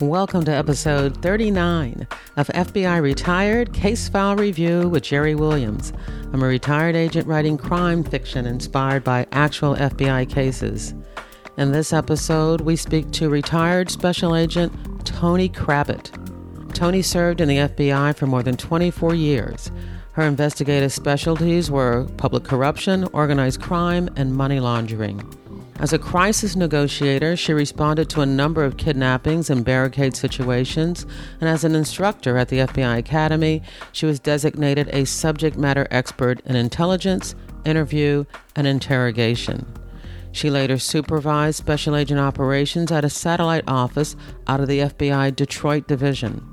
Welcome to episode 39 of FBI Retired Case File Review with Jerry Williams. I'm a retired agent writing crime fiction inspired by actual FBI cases. In this episode, we speak to retired Special Agent Toni Chrabot. Toni served in the FBI for more than 24 years. Her investigative specialties were public corruption, organized crime, and money laundering. As a crisis negotiator, she responded to a number of kidnappings and barricade situations, and as an instructor at the FBI Academy, she was designated a subject matter expert in intelligence, interview, and interrogation. She later supervised special agent operations at a satellite office out of the FBI Detroit Division.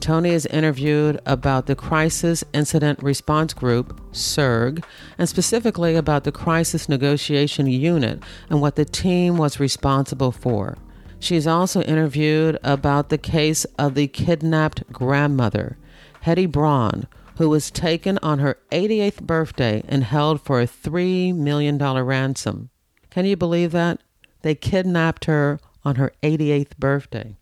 Toni is interviewed about the Crisis Incident Response Group, CIRG, and specifically about the Crisis Negotiation Unit and what the team was responsible for. She is also interviewed about the case of the kidnapped grandmother, Hetty Braun, who was taken on her 88th birthday and held for a $3 million ransom. Can you believe that? They kidnapped her on her 88th birthday.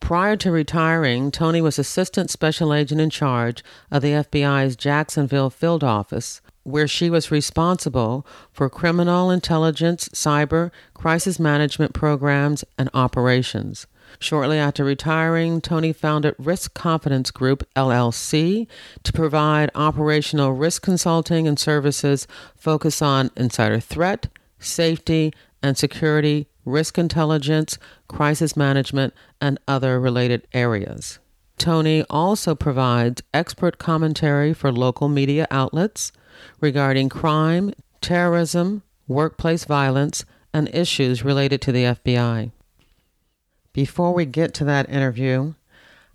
Prior to retiring, Toni was Assistant Special Agent in charge of the FBI's Jacksonville field office, where she was responsible for criminal intelligence, cyber, crisis management programs, and operations. Shortly after retiring, Toni founded Risk Confidence Group LLC to provide operational risk consulting and services focused on insider threat, safety, and security risk intelligence, crisis management, and other related areas. Toni also provides expert commentary for local media outlets regarding crime, terrorism, workplace violence, and issues related to the FBI. Before we get to that interview,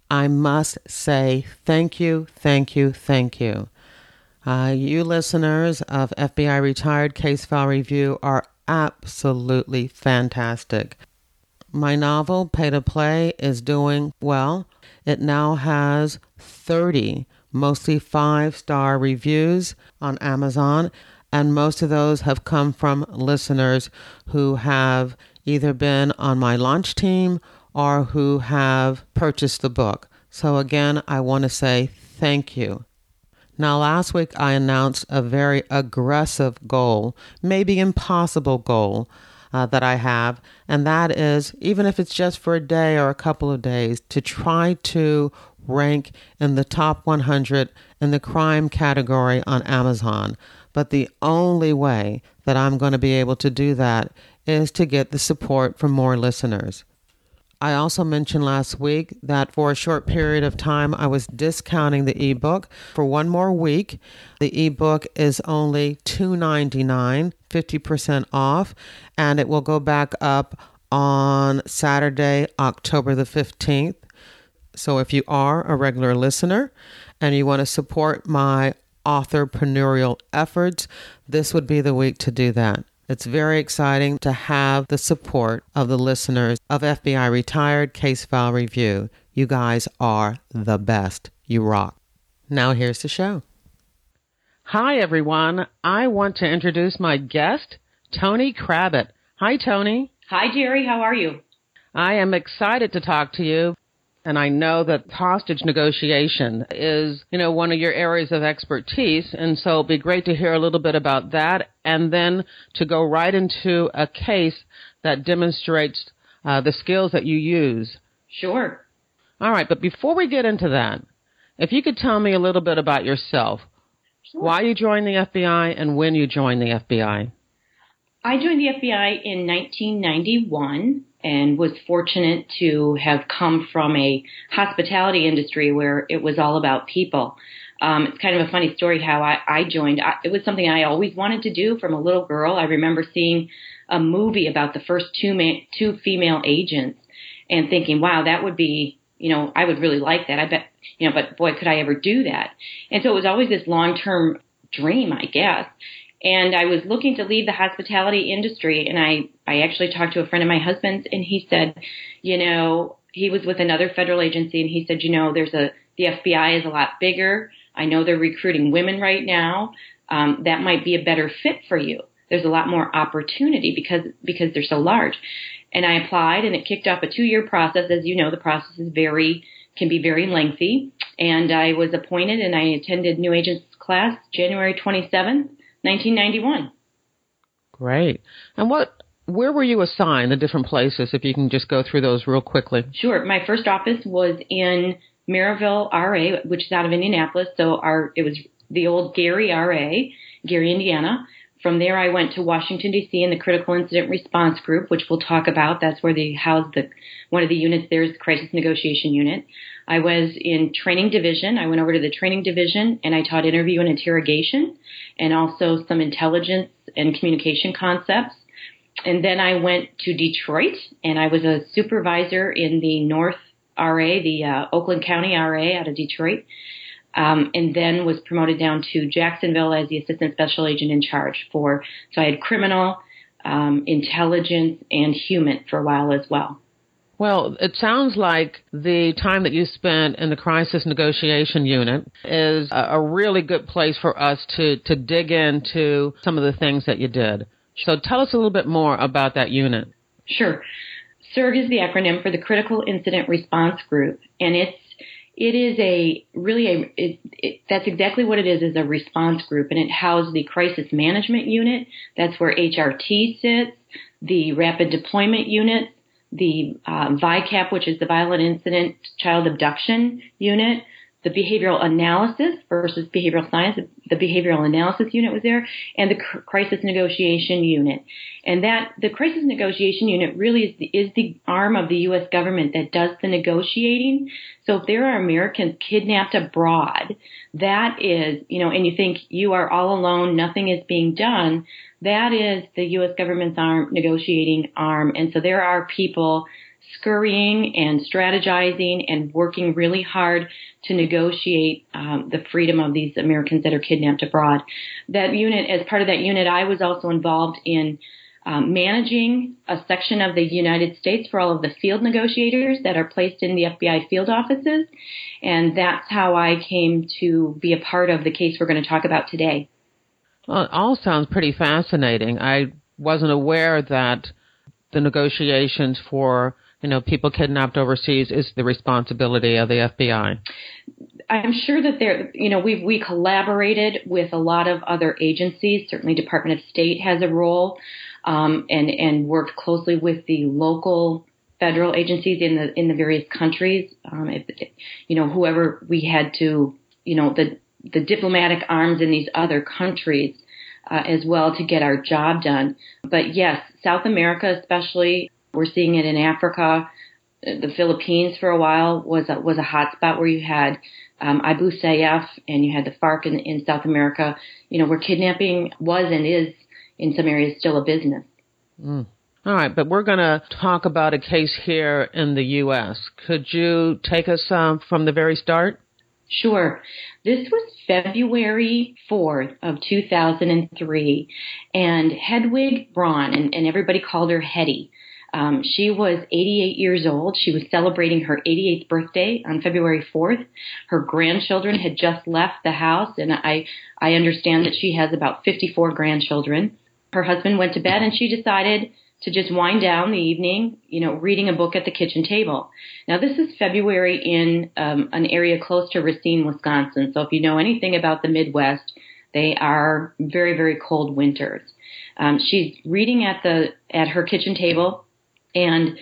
I must say thank you, thank you, thank you. Uh, you listeners of FBI Retired Case File Review are absolutely fantastic. My novel, Pay to Play, is doing well. It now has 30 mostly five star reviews on Amazon, and most of those have come from listeners who have either been on my launch team or who have purchased the book. So, again, I want to say thank you. Now, last week I announced a very aggressive goal, maybe impossible goal uh, that I have, and that is even if it's just for a day or a couple of days, to try to rank in the top 100 in the crime category on Amazon. But the only way that I'm going to be able to do that is to get the support from more listeners. I also mentioned last week that for a short period of time, I was discounting the ebook for one more week. The ebook is only $2.99, 50% off, and it will go back up on Saturday, October the 15th. So if you are a regular listener and you want to support my authorpreneurial efforts, this would be the week to do that. It's very exciting to have the support of the listeners of FBI Retired Case File Review. You guys are the best. You rock. Now, here's the show. Hi, everyone. I want to introduce my guest, Toni Chrabot. Hi, Toni. Hi, Jerry. How are you? I am excited to talk to you and I know that hostage negotiation is, you know, one of your areas of expertise. And so it'd be great to hear a little bit about that and then to go right into a case that demonstrates uh, the skills that you use. Sure. All right. But before we get into that, if you could tell me a little bit about yourself, sure. why you joined the FBI and when you joined the FBI. I joined the FBI in 1991 and was fortunate to have come from a hospitality industry where it was all about people. Um, it's kind of a funny story how I, I joined. I, it was something I always wanted to do from a little girl. I remember seeing a movie about the first two ma- two female agents and thinking, wow, that would be, you know, I would really like that. I bet, you know, but boy, could I ever do that? And so it was always this long term dream, I guess. And I was looking to leave the hospitality industry and I, I actually talked to a friend of my husband's and he said, you know, he was with another federal agency and he said, you know, there's a, the FBI is a lot bigger. I know they're recruiting women right now. Um, that might be a better fit for you. There's a lot more opportunity because, because they're so large. and I applied, and it kicked off a two-year process. As you know, the process is very can be very lengthy. And I was appointed, and I attended New Agents class January 27th, 1991. Great. And what where were you assigned the different places if you can just go through those real quickly sure my first office was in Merrillville ra which is out of indianapolis so our it was the old gary ra gary indiana from there, I went to Washington D.C. in the Critical Incident Response Group, which we'll talk about. That's where they house the one of the units. There's the Crisis Negotiation Unit. I was in Training Division. I went over to the Training Division and I taught interview and interrogation, and also some intelligence and communication concepts. And then I went to Detroit, and I was a supervisor in the North RA, the uh, Oakland County RA out of Detroit um, and then was promoted down to Jacksonville as the assistant special agent in charge for. So I had criminal, um, intelligence, and human for a while as well. Well, it sounds like the time that you spent in the crisis negotiation unit is a really good place for us to, to dig into some of the things that you did. So tell us a little bit more about that unit. Sure. CIRG is the acronym for the Critical Incident Response Group, and it's it is a really a it, it, that's exactly what it is is a response group and it houses the crisis management unit that's where hrt sits the rapid deployment unit the um, vicap which is the violent incident child abduction unit the behavioral analysis versus behavioral science. The behavioral analysis unit was there, and the crisis negotiation unit. And that the crisis negotiation unit really is the, is the arm of the U.S. government that does the negotiating. So if there are Americans kidnapped abroad, that is, you know, and you think you are all alone, nothing is being done. That is the U.S. government's arm, negotiating arm. And so there are people scurrying and strategizing and working really hard to negotiate um, the freedom of these Americans that are kidnapped abroad. That unit, as part of that unit, I was also involved in um, managing a section of the United States for all of the field negotiators that are placed in the FBI field offices. And that's how I came to be a part of the case we're going to talk about today. Well, it all sounds pretty fascinating. I wasn't aware that the negotiations for you know, people kidnapped overseas is the responsibility of the FBI. I'm sure that there, you know, we we collaborated with a lot of other agencies. Certainly, Department of State has a role, um, and and worked closely with the local federal agencies in the in the various countries. Um, if, you know, whoever we had to, you know, the the diplomatic arms in these other countries uh, as well to get our job done. But yes, South America, especially we're seeing it in Africa. The Philippines for a while was a, was a hot spot where you had um, Abu Sayyaf and you had the FARC in, in South America. You know, where kidnapping was and is in some areas still a business. Mm. All right, but we're going to talk about a case here in the U.S. Could you take us um, from the very start? Sure. This was February 4th of 2003, and Hedwig Braun, and, and everybody called her Hetty, um, she was 88 years old. She was celebrating her 88th birthday on February 4th. Her grandchildren had just left the house, and I I understand that she has about 54 grandchildren. Her husband went to bed, and she decided to just wind down the evening, you know, reading a book at the kitchen table. Now, this is February in um, an area close to Racine, Wisconsin. So, if you know anything about the Midwest, they are very, very cold winters. Um, she's reading at the at her kitchen table and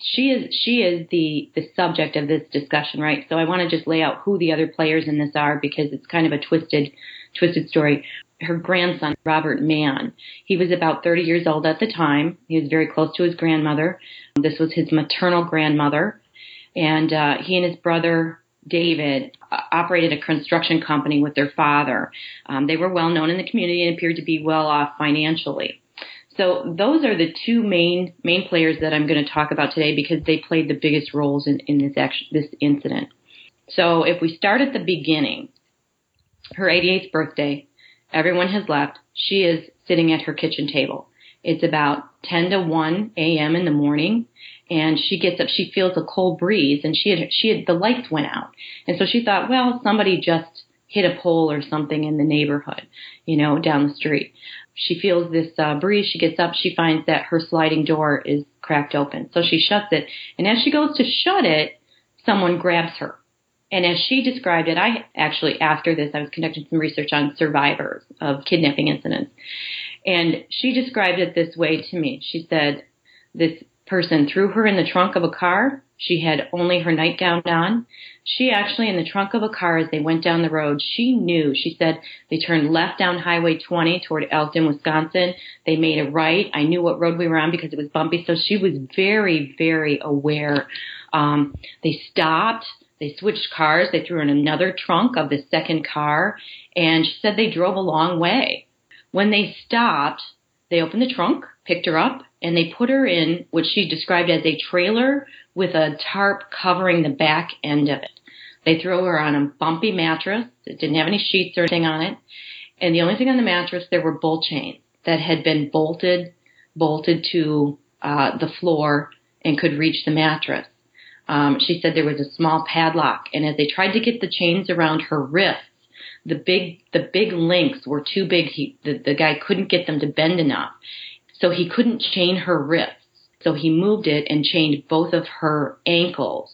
she is she is the the subject of this discussion, right? So I want to just lay out who the other players in this are because it's kind of a twisted twisted story. Her grandson, Robert Mann, he was about 30 years old at the time. He was very close to his grandmother. This was his maternal grandmother, and uh, he and his brother David uh, operated a construction company with their father. Um, they were well known in the community and appeared to be well off financially. So those are the two main main players that I'm going to talk about today because they played the biggest roles in, in this action, this incident. So if we start at the beginning, her 88th birthday, everyone has left. She is sitting at her kitchen table. It's about 10 to 1 a.m. in the morning and she gets up, she feels a cold breeze and she had, she had, the lights went out. And so she thought, well, somebody just hit a pole or something in the neighborhood, you know, down the street she feels this uh, breeze. She gets up. She finds that her sliding door is cracked open. So she shuts it. And as she goes to shut it, someone grabs her. And as she described it, I actually, after this, I was conducting some research on survivors of kidnapping incidents. And she described it this way to me. She said, this person threw her in the trunk of a car. She had only her nightgown on. She actually, in the trunk of a car as they went down the road, she knew. She said they turned left down Highway 20 toward Elkton, Wisconsin. They made a right. I knew what road we were on because it was bumpy. So she was very, very aware. Um, they stopped. They switched cars. They threw in another trunk of the second car. And she said they drove a long way. When they stopped, they opened the trunk, picked her up, and they put her in what she described as a trailer with a tarp covering the back end of it. They threw her on a bumpy mattress. It didn't have any sheets or anything on it. And the only thing on the mattress, there were bolt chains that had been bolted, bolted to uh, the floor and could reach the mattress. Um, she said there was a small padlock, and as they tried to get the chains around her wrists, the big the big links were too big. He, the, the guy couldn't get them to bend enough, so he couldn't chain her wrists. So he moved it and chained both of her ankles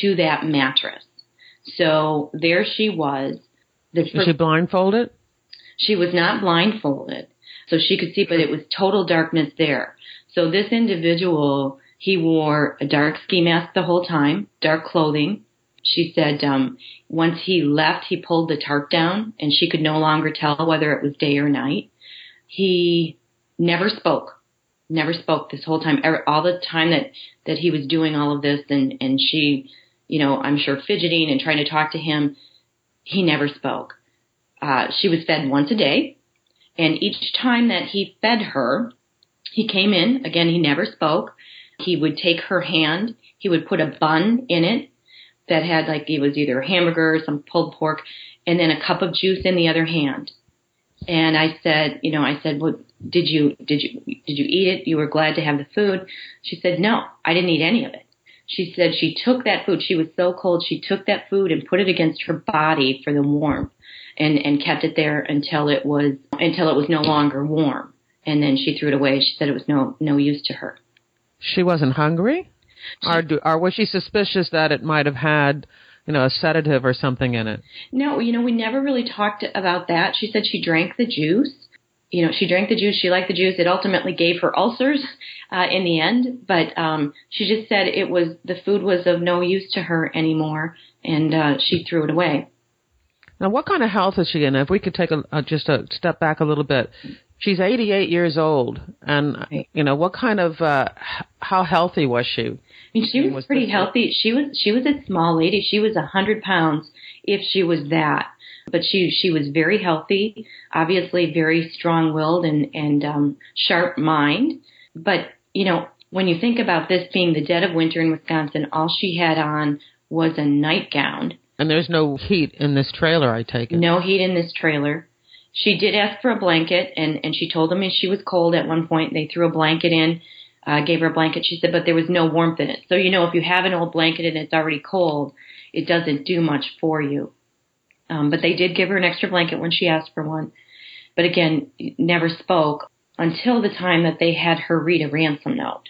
to that mattress. So there she was. This was she blindfolded? She was not blindfolded. So she could see, but it was total darkness there. So this individual, he wore a dark ski mask the whole time, dark clothing. She said um, once he left, he pulled the tarp down and she could no longer tell whether it was day or night. He never spoke, never spoke this whole time, all the time that, that he was doing all of this and, and she you know, I'm sure fidgeting and trying to talk to him. He never spoke. Uh, she was fed once a day. And each time that he fed her, he came in. Again, he never spoke. He would take her hand. He would put a bun in it that had like it was either a hamburger or some pulled pork, and then a cup of juice in the other hand. And I said, you know, I said, well, did you did you did you eat it? You were glad to have the food. She said, no, I didn't eat any of it. She said she took that food. She was so cold. She took that food and put it against her body for the warmth and, and kept it there until it was, until it was no longer warm. And then she threw it away. She said it was no, no use to her. She wasn't hungry? She, or, do, or was she suspicious that it might have had, you know, a sedative or something in it? No, you know, we never really talked about that. She said she drank the juice you know, she drank the juice. She liked the juice. It ultimately gave her ulcers uh, in the end, but um, she just said it was the food was of no use to her anymore, and uh, she threw it away. Now, what kind of health is she in? If we could take a, a just a step back a little bit, she's 88 years old, and you know, what kind of uh, how healthy was she? I mean, she was, was pretty healthy. She was she was a small lady. She was a hundred pounds if she was that but she she was very healthy, obviously very strong willed and and um, sharp mind. But you know, when you think about this being the dead of winter in Wisconsin, all she had on was a nightgown. And there's no heat in this trailer, I take it. No heat in this trailer. She did ask for a blanket, and and she told them she was cold at one point. They threw a blanket in. Uh, gave her a blanket. She said, but there was no warmth in it. So, you know, if you have an old blanket and it's already cold, it doesn't do much for you. Um, but they did give her an extra blanket when she asked for one. But again, never spoke until the time that they had her read a ransom note.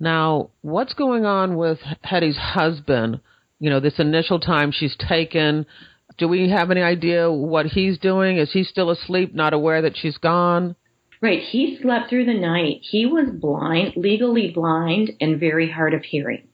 Now, what's going on with Hetty's husband? You know, this initial time she's taken. Do we have any idea what he's doing? Is he still asleep, not aware that she's gone? Right. He slept through the night. He was blind, legally blind, and very hard of hearing.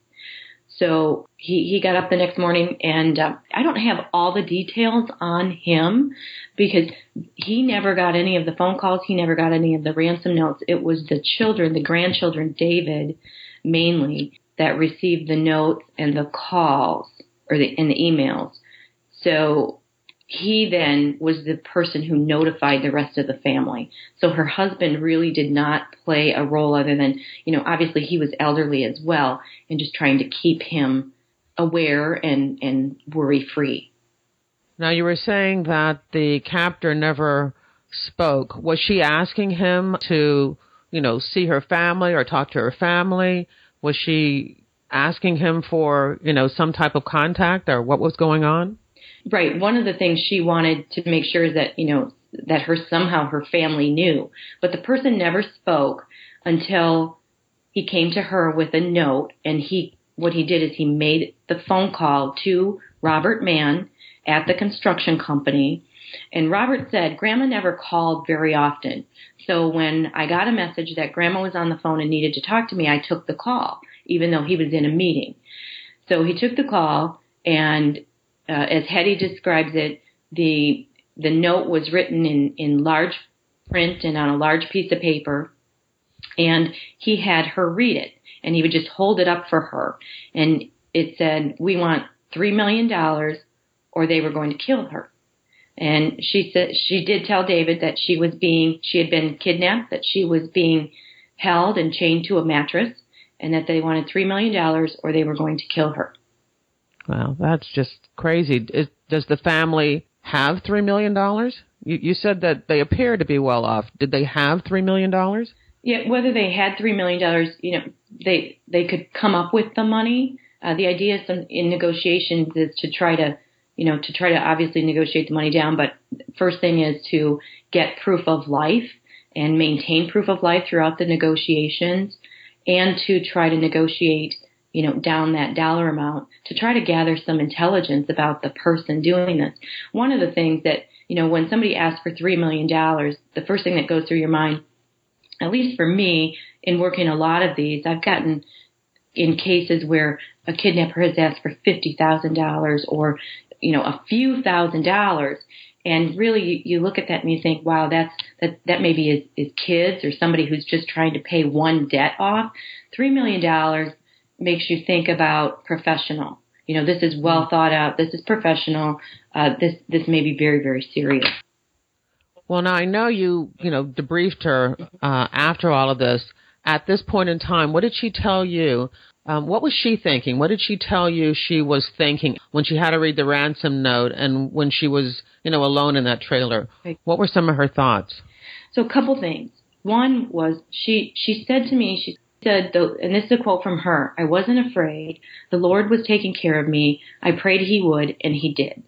So he, he got up the next morning and uh, I don't have all the details on him because he never got any of the phone calls. He never got any of the ransom notes. It was the children, the grandchildren, David mainly, that received the notes and the calls or the, and the emails. So he then was the person who notified the rest of the family. So her husband really did not play a role other than, you know, obviously he was elderly as well and just trying to keep him aware and, and worry free. Now you were saying that the captor never spoke. Was she asking him to, you know, see her family or talk to her family? Was she asking him for, you know, some type of contact or what was going on? Right. One of the things she wanted to make sure is that, you know, that her somehow her family knew. But the person never spoke until he came to her with a note and he what he did is he made the phone call to Robert Mann at the construction company and Robert said grandma never called very often. So when I got a message that grandma was on the phone and needed to talk to me, I took the call even though he was in a meeting. So he took the call and uh, as Hetty describes it, the the note was written in in large print and on a large piece of paper and he had her read it and he would just hold it up for her. And it said we want 3 million dollars or they were going to kill her. And she said she did tell David that she was being she had been kidnapped that she was being held and chained to a mattress and that they wanted 3 million dollars or they were going to kill her. Wow, that's just crazy. Is, does the family have three million dollars? You, you said that they appear to be well off. Did they have three million dollars? Yeah, whether they had three million dollars, you know, they they could come up with the money. Uh, the idea is in negotiations is to try to, you know, to try to obviously negotiate the money down. But first thing is to get proof of life and maintain proof of life throughout the negotiations, and to try to negotiate, you know, down that dollar amount to try to gather some intelligence about the person doing this. One of the things that, you know, when somebody asks for three million dollars, the first thing that goes through your mind at least for me, in working a lot of these, I've gotten in cases where a kidnapper has asked for fifty thousand dollars or you know a few thousand dollars, and really you, you look at that and you think, wow, that's that that maybe is, is kids or somebody who's just trying to pay one debt off. Three million dollars makes you think about professional. You know, this is well thought out. This is professional. Uh, this this may be very very serious. Well, now I know you, you know, debriefed her uh, after all of this. At this point in time, what did she tell you? Um, what was she thinking? What did she tell you she was thinking when she had to read the ransom note and when she was, you know, alone in that trailer? What were some of her thoughts? So, a couple things. One was she she said to me, she said, and this is a quote from her: "I wasn't afraid. The Lord was taking care of me. I prayed He would, and He did."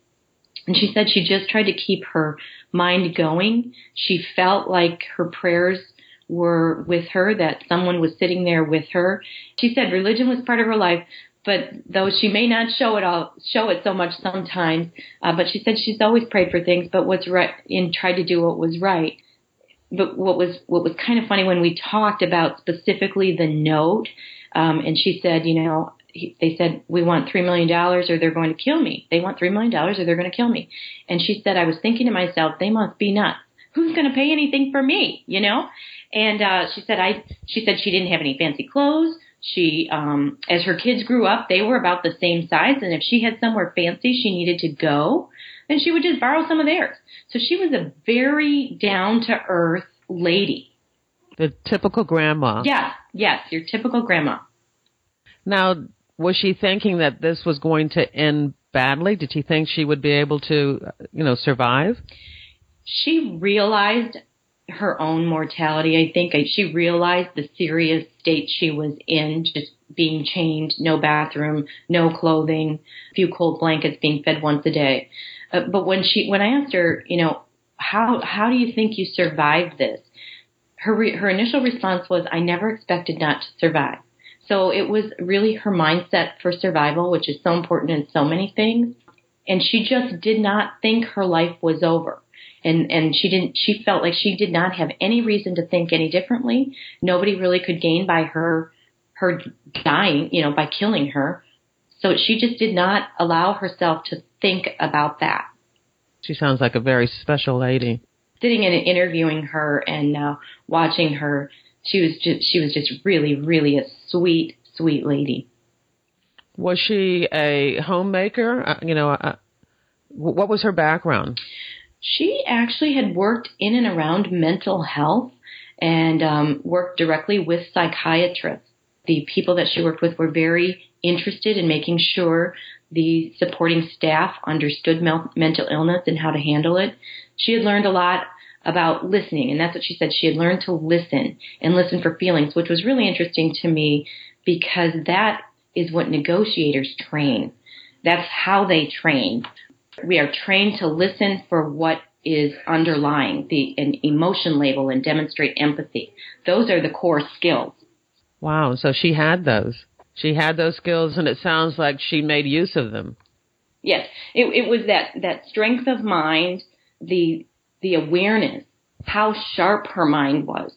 And she said she just tried to keep her mind going. She felt like her prayers were with her, that someone was sitting there with her. She said religion was part of her life, but though she may not show it all, show it so much sometimes, uh, but she said she's always prayed for things, but what's right and tried to do what was right. But what was what was kind of funny when we talked about specifically the note, um, and she said, you know, he, they said, we want $3 million or they're going to kill me. They want $3 million or they're going to kill me. And she said, I was thinking to myself, they must be nuts. Who's going to pay anything for me? You know? And, uh, she said, I, she said she didn't have any fancy clothes. She, um, as her kids grew up, they were about the same size. And if she had somewhere fancy she needed to go, then she would just borrow some of theirs. So she was a very down to earth lady. The typical grandma. Yes, yes, your typical grandma. Now, was she thinking that this was going to end badly? Did she think she would be able to, you know, survive? She realized her own mortality. I think she realized the serious state she was in, just being chained, no bathroom, no clothing, a few cold blankets, being fed once a day. Uh, but when she, when I asked her, you know, how how do you think you survived this? Her re, her initial response was, "I never expected not to survive." So it was really her mindset for survival, which is so important in so many things. And she just did not think her life was over. And, and she didn't, she felt like she did not have any reason to think any differently. Nobody really could gain by her, her dying, you know, by killing her. So she just did not allow herself to think about that. She sounds like a very special lady. Sitting and interviewing her and uh, watching her she was just she was just really really a sweet sweet lady. Was she a homemaker? Uh, you know, uh, what was her background? She actually had worked in and around mental health and um, worked directly with psychiatrists. The people that she worked with were very interested in making sure the supporting staff understood mental illness and how to handle it. She had learned a lot about listening, and that's what she said. She had learned to listen and listen for feelings, which was really interesting to me because that is what negotiators train. That's how they train. We are trained to listen for what is underlying the an emotion label and demonstrate empathy. Those are the core skills. Wow. So she had those. She had those skills, and it sounds like she made use of them. Yes, it, it was that that strength of mind, the the awareness, how sharp her mind was,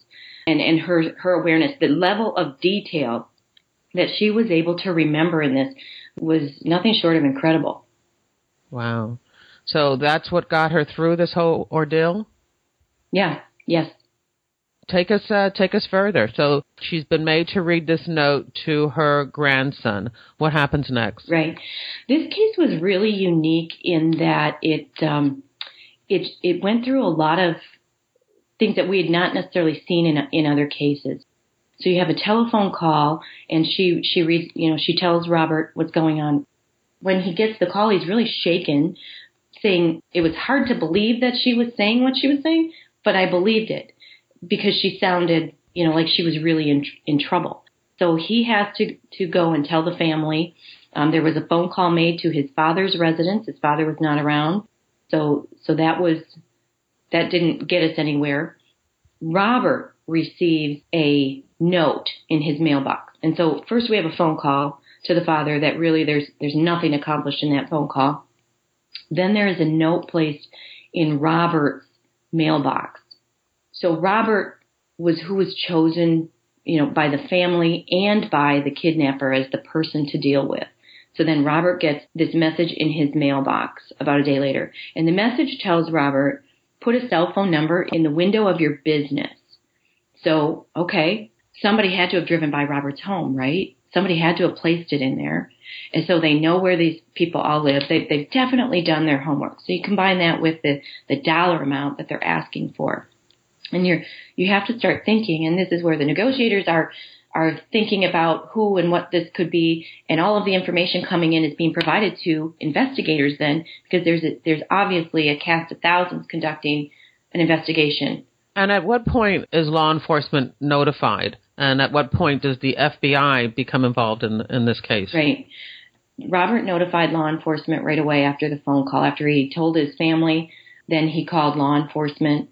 and and her her awareness, the level of detail that she was able to remember in this was nothing short of incredible. Wow. So that's what got her through this whole ordeal? Yeah, yes. Take us uh, take us further. So she's been made to read this note to her grandson. What happens next? Right. This case was really unique in that it um, it it went through a lot of things that we had not necessarily seen in in other cases. So you have a telephone call, and she she reads, you know, she tells Robert what's going on. When he gets the call, he's really shaken, saying it was hard to believe that she was saying what she was saying, but I believed it because she sounded, you know, like she was really in in trouble. So he has to to go and tell the family. Um, there was a phone call made to his father's residence. His father was not around, so so that was that didn't get us anywhere. Robert receives a note in his mailbox, and so first we have a phone call to the father that really there's there's nothing accomplished in that phone call. Then there is a note placed in Robert's mailbox so Robert was who was chosen, you know, by the family and by the kidnapper as the person to deal with. So then Robert gets this message in his mailbox about a day later. And the message tells Robert, put a cell phone number in the window of your business. So, okay, somebody had to have driven by Robert's home, right? Somebody had to have placed it in there. And so they know where these people all live. They, they've definitely done their homework. So you combine that with the, the dollar amount that they're asking for and you're you have to start thinking and this is where the negotiators are are thinking about who and what this could be. And all of the information coming in is being provided to investigators then because there's a, there's obviously a cast of thousands conducting an investigation. And at what point is law enforcement notified? And at what point does the FBI become involved in in this case? Right. Robert notified law enforcement right away after the phone call after he told his family. Then he called law enforcement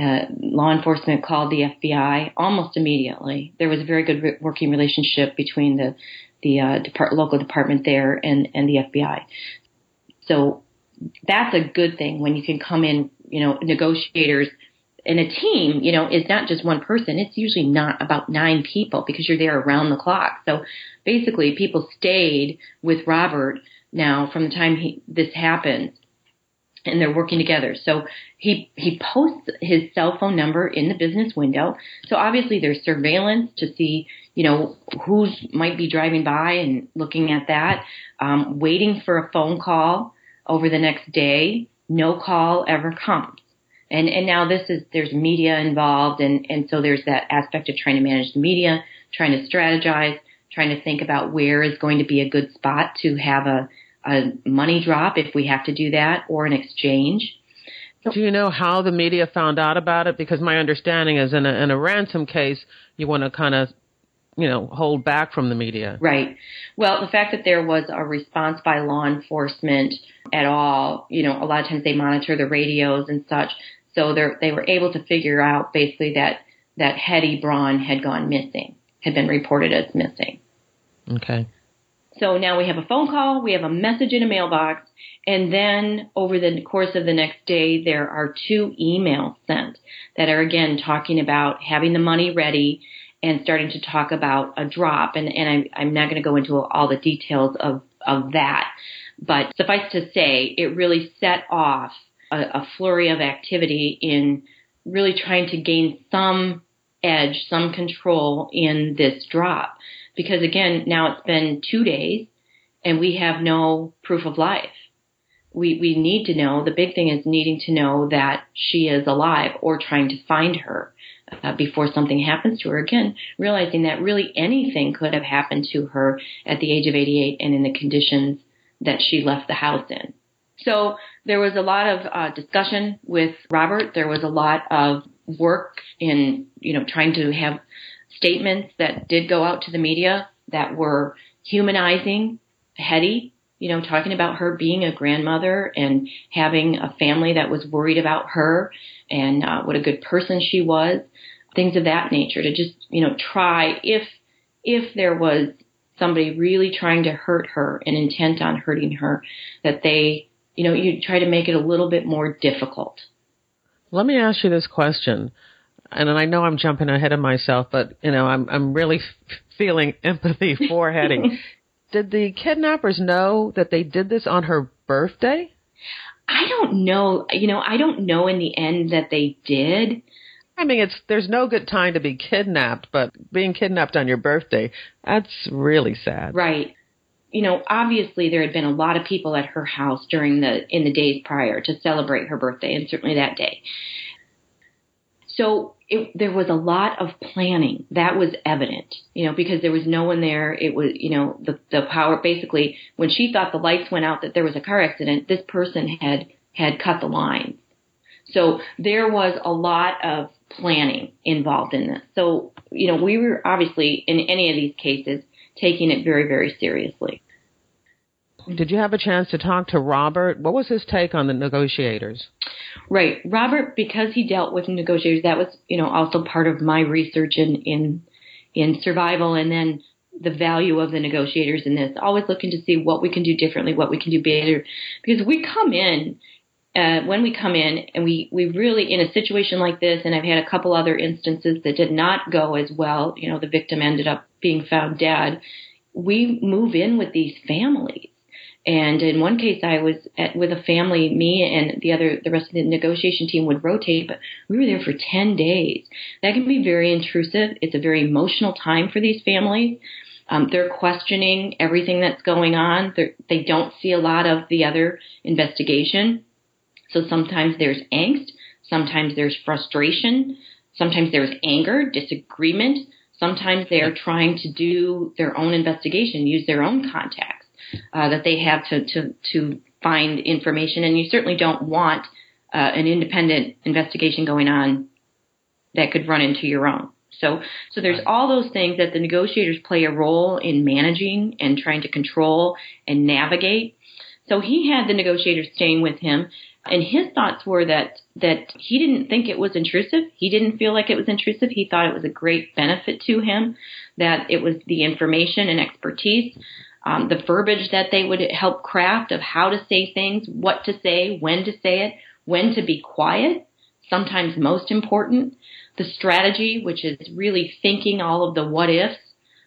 uh, law enforcement called the FBI almost immediately. There was a very good re- working relationship between the the uh, depart- local department there and and the FBI. So that's a good thing when you can come in, you know, negotiators and a team, you know, is not just one person. It's usually not about nine people because you're there around the clock. So basically, people stayed with Robert now from the time he, this happens and they're working together. So he he posts his cell phone number in the business window. So obviously there's surveillance to see you know who's might be driving by and looking at that. Um, waiting for a phone call over the next day. No call ever comes. And and now this is there's media involved and and so there's that aspect of trying to manage the media, trying to strategize, trying to think about where is going to be a good spot to have a a money drop if we have to do that or an exchange. Do you know how the media found out about it? Because my understanding is in a, in a ransom case, you want to kind of, you know, hold back from the media. Right. Well, the fact that there was a response by law enforcement at all, you know, a lot of times they monitor the radios and such. So they they were able to figure out basically that, that Hetty Braun had gone missing, had been reported as missing. Okay. So now we have a phone call, we have a message in a mailbox, and then over the course of the next day, there are two emails sent that are again talking about having the money ready and starting to talk about a drop. And, and I'm, I'm not going to go into all the details of, of that, but suffice to say, it really set off a, a flurry of activity in really trying to gain some edge, some control in this drop because again, now it's been two days and we have no proof of life. We, we need to know, the big thing is needing to know that she is alive or trying to find her uh, before something happens to her. Again, realizing that really anything could have happened to her at the age of 88 and in the conditions that she left the house in. So there was a lot of uh, discussion with Robert. There was a lot of work in, you know, trying to have statements that did go out to the media that were humanizing Hetty, you know, talking about her being a grandmother and having a family that was worried about her and uh, what a good person she was, things of that nature to just, you know, try if if there was somebody really trying to hurt her and intent on hurting her, that they, you know, you try to make it a little bit more difficult. Let me ask you this question. And I know I'm jumping ahead of myself, but you know, I'm I'm really f- feeling empathy for Hetty. did the kidnappers know that they did this on her birthday? I don't know. You know, I don't know in the end that they did. I mean, it's there's no good time to be kidnapped, but being kidnapped on your birthday, that's really sad. Right. You know, obviously there had been a lot of people at her house during the in the days prior to celebrate her birthday and certainly that day. So it, there was a lot of planning that was evident, you know, because there was no one there. It was, you know, the, the power basically when she thought the lights went out that there was a car accident, this person had, had cut the line. So there was a lot of planning involved in this. So, you know, we were obviously in any of these cases taking it very, very seriously. Did you have a chance to talk to Robert? What was his take on the negotiators? Right. Robert, because he dealt with negotiators, that was, you know, also part of my research in, in, in survival and then the value of the negotiators in this. Always looking to see what we can do differently, what we can do better. Because we come in uh, when we come in and we, we really in a situation like this, and I've had a couple other instances that did not go as well. You know, the victim ended up being found dead. We move in with these families. And in one case, I was at, with a family, me and the other, the rest of the negotiation team would rotate, but we were there for 10 days. That can be very intrusive. It's a very emotional time for these families. Um, they're questioning everything that's going on. They're, they don't see a lot of the other investigation. So sometimes there's angst, sometimes there's frustration, sometimes there's anger, disagreement, sometimes they're trying to do their own investigation, use their own contacts uh, that they have to, to, to find information. And you certainly don't want uh, an independent investigation going on that could run into your own. So, so there's all those things that the negotiators play a role in managing and trying to control and navigate. So he had the negotiators staying with him and his thoughts were that, that he didn't think it was intrusive. He didn't feel like it was intrusive. He thought it was a great benefit to him, that it was the information and expertise, um, the verbiage that they would help craft of how to say things, what to say, when to say it, when to be quiet, sometimes most important, the strategy, which is really thinking all of the what ifs.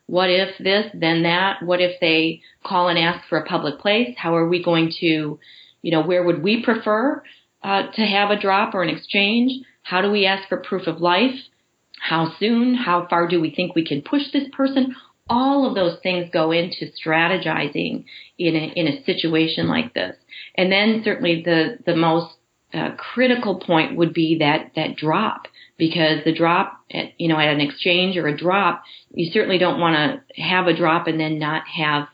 What if this, then that? What if they call and ask for a public place? How are we going to you know, where would we prefer uh, to have a drop or an exchange? How do we ask for proof of life? How soon? How far do we think we can push this person? All of those things go into strategizing in a, in a situation like this. And then certainly the, the most uh, critical point would be that, that drop because the drop at, you know, at an exchange or a drop, you certainly don't want to have a drop and then not have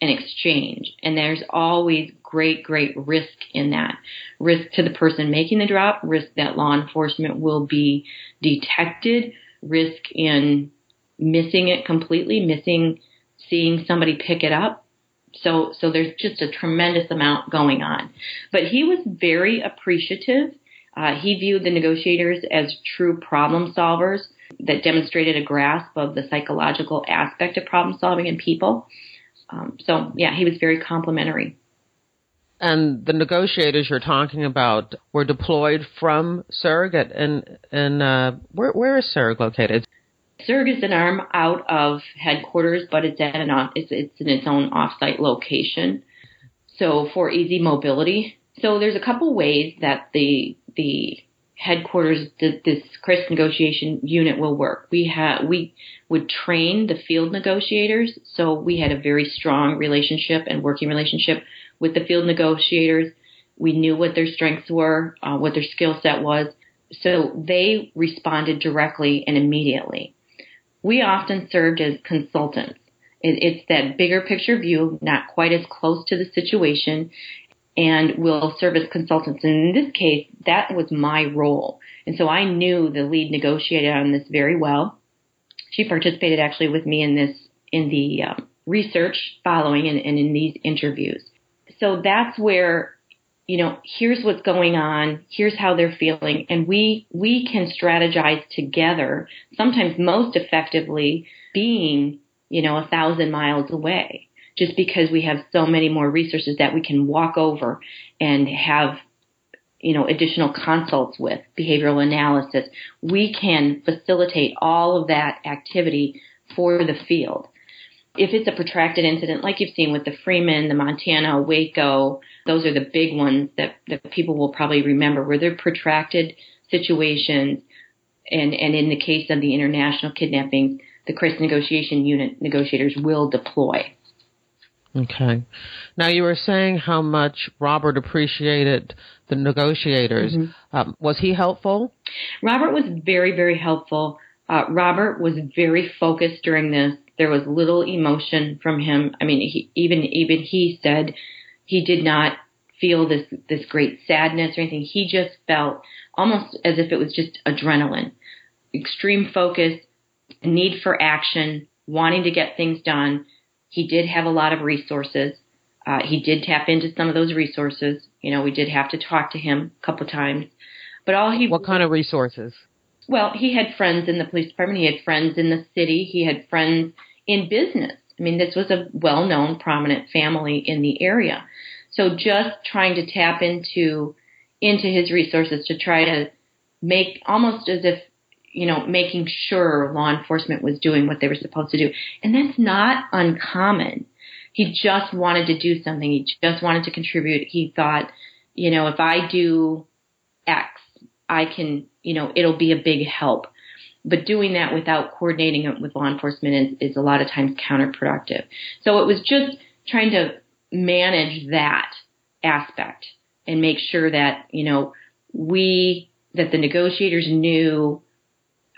an exchange. And there's always great, great risk in that. Risk to the person making the drop, risk that law enforcement will be detected, risk in missing it completely, missing seeing somebody pick it up. So, so there's just a tremendous amount going on. But he was very appreciative. Uh, he viewed the negotiators as true problem solvers that demonstrated a grasp of the psychological aspect of problem solving in people. Um, so yeah, he was very complimentary. And the negotiators you're talking about were deployed from at, and and uh, where where is CIRG located? CIRG is an arm out of headquarters, but it's at an it's it's in its own offsite location. So for easy mobility, so there's a couple ways that the the headquarters this crisis negotiation unit will work. We have we would train the field negotiators, so we had a very strong relationship and working relationship with the field negotiators. We knew what their strengths were, uh, what their skill set was. So they responded directly and immediately. We often served as consultants. It, it's that bigger picture view, not quite as close to the situation, and will serve as consultants. And in this case, that was my role. And so I knew the lead negotiated on this very well. She participated actually with me in this, in the uh, research following and, and in these interviews so that's where you know, here's what's going on, here's how they're feeling, and we we can strategize together, sometimes most effectively being you know, a thousand miles away just because we have so many more resources that we can walk over and have you know, additional consults with behavioral analysis. We can facilitate all of that activity for the field. If it's a protracted incident, like you've seen with the Freeman, the Montana, Waco, those are the big ones that, that people will probably remember where they're protracted situations. And, and in the case of the international kidnapping, the crisis negotiation unit negotiators will deploy. Okay. Now you were saying how much Robert appreciated the negotiators. Mm-hmm. Um, was he helpful? Robert was very, very helpful. Uh, Robert was very focused during this. There was little emotion from him. I mean, he, even even he said he did not feel this this great sadness or anything. He just felt almost as if it was just adrenaline, extreme focus, need for action, wanting to get things done he did have a lot of resources. Uh, he did tap into some of those resources. You know, we did have to talk to him a couple times. But all he What kind of resources? Well, he had friends in the police department, he had friends in the city, he had friends in business. I mean, this was a well-known prominent family in the area. So just trying to tap into into his resources to try to make almost as if you know, making sure law enforcement was doing what they were supposed to do. And that's not uncommon. He just wanted to do something. He just wanted to contribute. He thought, you know, if I do X, I can, you know, it'll be a big help. But doing that without coordinating it with law enforcement is, is a lot of times counterproductive. So it was just trying to manage that aspect and make sure that, you know, we, that the negotiators knew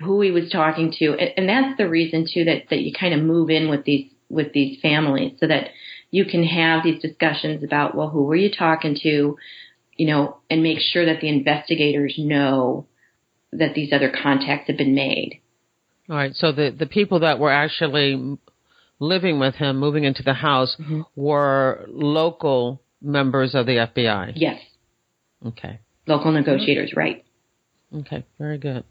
who he was talking to, and, and that's the reason too that that you kind of move in with these with these families so that you can have these discussions about well, who were you talking to, you know, and make sure that the investigators know that these other contacts have been made. All right. So the the people that were actually living with him, moving into the house, mm-hmm. were local members of the FBI. Yes. Okay. Local negotiators, right? Okay. Very good.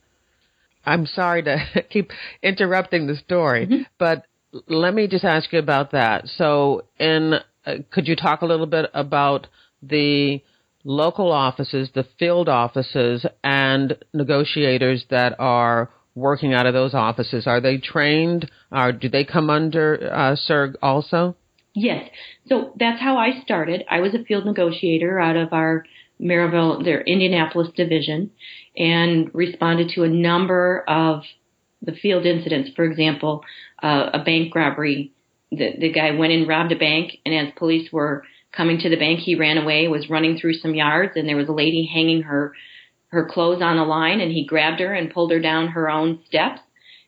I'm sorry to keep interrupting the story, mm-hmm. but let me just ask you about that. So, in uh, could you talk a little bit about the local offices, the field offices, and negotiators that are working out of those offices? Are they trained, or do they come under uh, CIRG also? Yes. So that's how I started. I was a field negotiator out of our Merrillville, their Indianapolis division, and responded to a number of the field incidents. For example, uh, a bank robbery. The, the guy went and robbed a bank, and as police were coming to the bank, he ran away, was running through some yards, and there was a lady hanging her her clothes on the line, and he grabbed her and pulled her down her own steps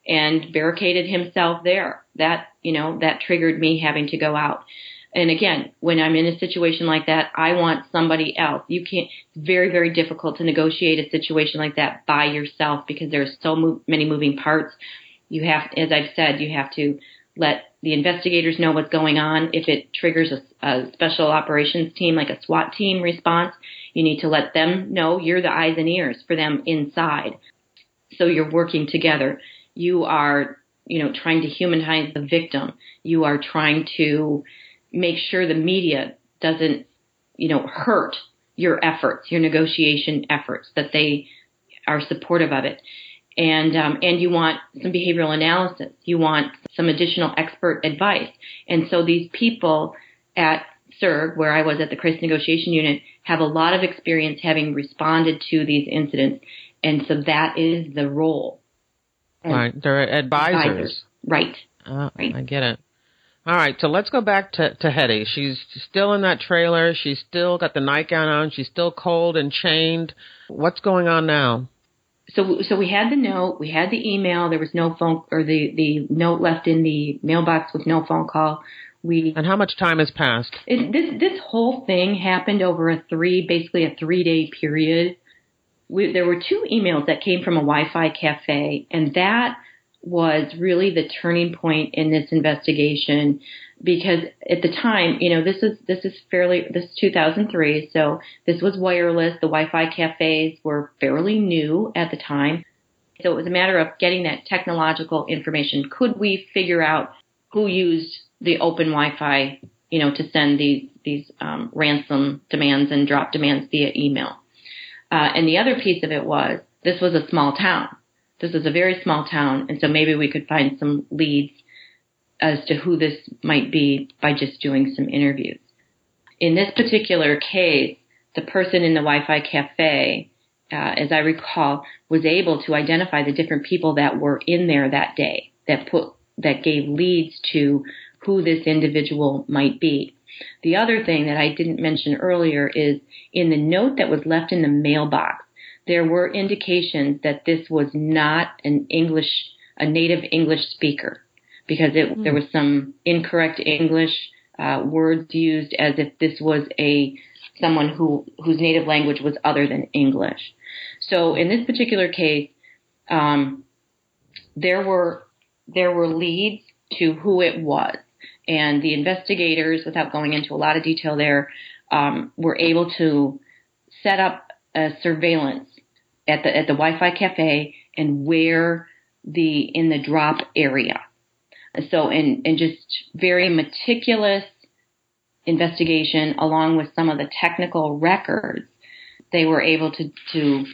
and barricaded himself there. That you know that triggered me having to go out. And again, when I'm in a situation like that, I want somebody else. You can't, it's very, very difficult to negotiate a situation like that by yourself because there's so mo- many moving parts. You have, as I've said, you have to let the investigators know what's going on. If it triggers a, a special operations team, like a SWAT team response, you need to let them know you're the eyes and ears for them inside. So you're working together. You are, you know, trying to humanize the victim. You are trying to, make sure the media doesn't, you know, hurt your efforts, your negotiation efforts, that they are supportive of it. And, um, and you want some behavioral analysis. You want some additional expert advice. And so these people at CIRG, where I was at the crisis negotiation unit, have a lot of experience having responded to these incidents. And so that is the role. Right. They're advisors. advisors. Right. Uh, right. I get it. All right, so let's go back to, to Hetty. She's still in that trailer. She's still got the nightgown on. She's still cold and chained. What's going on now? So, so we had the note, we had the email. There was no phone, or the the note left in the mailbox with no phone call. We and how much time has passed? It, this this whole thing happened over a three, basically a three day period. We, there were two emails that came from a Wi-Fi cafe, and that was really the turning point in this investigation because at the time, you know, this is this is fairly this is 2003, so this was wireless. The Wi-Fi cafes were fairly new at the time, so it was a matter of getting that technological information. Could we figure out who used the open Wi-Fi, you know, to send these these um, ransom demands and drop demands via email. Uh, and the other piece of it was this was a small town. This is a very small town, and so maybe we could find some leads as to who this might be by just doing some interviews. In this particular case, the person in the Wi-Fi cafe, uh, as I recall, was able to identify the different people that were in there that day that put that gave leads to who this individual might be. The other thing that I didn't mention earlier is in the note that was left in the mailbox, there were indications that this was not an English, a native English speaker because it, mm. there was some incorrect English uh, words used as if this was a someone who whose native language was other than English. So in this particular case, um, there were there were leads to who it was, and the investigators, without going into a lot of detail there, um, were able to set up a surveillance at the at the Wi-Fi cafe and where the in the drop area. So and and just very meticulous investigation along with some of the technical records, they were able to to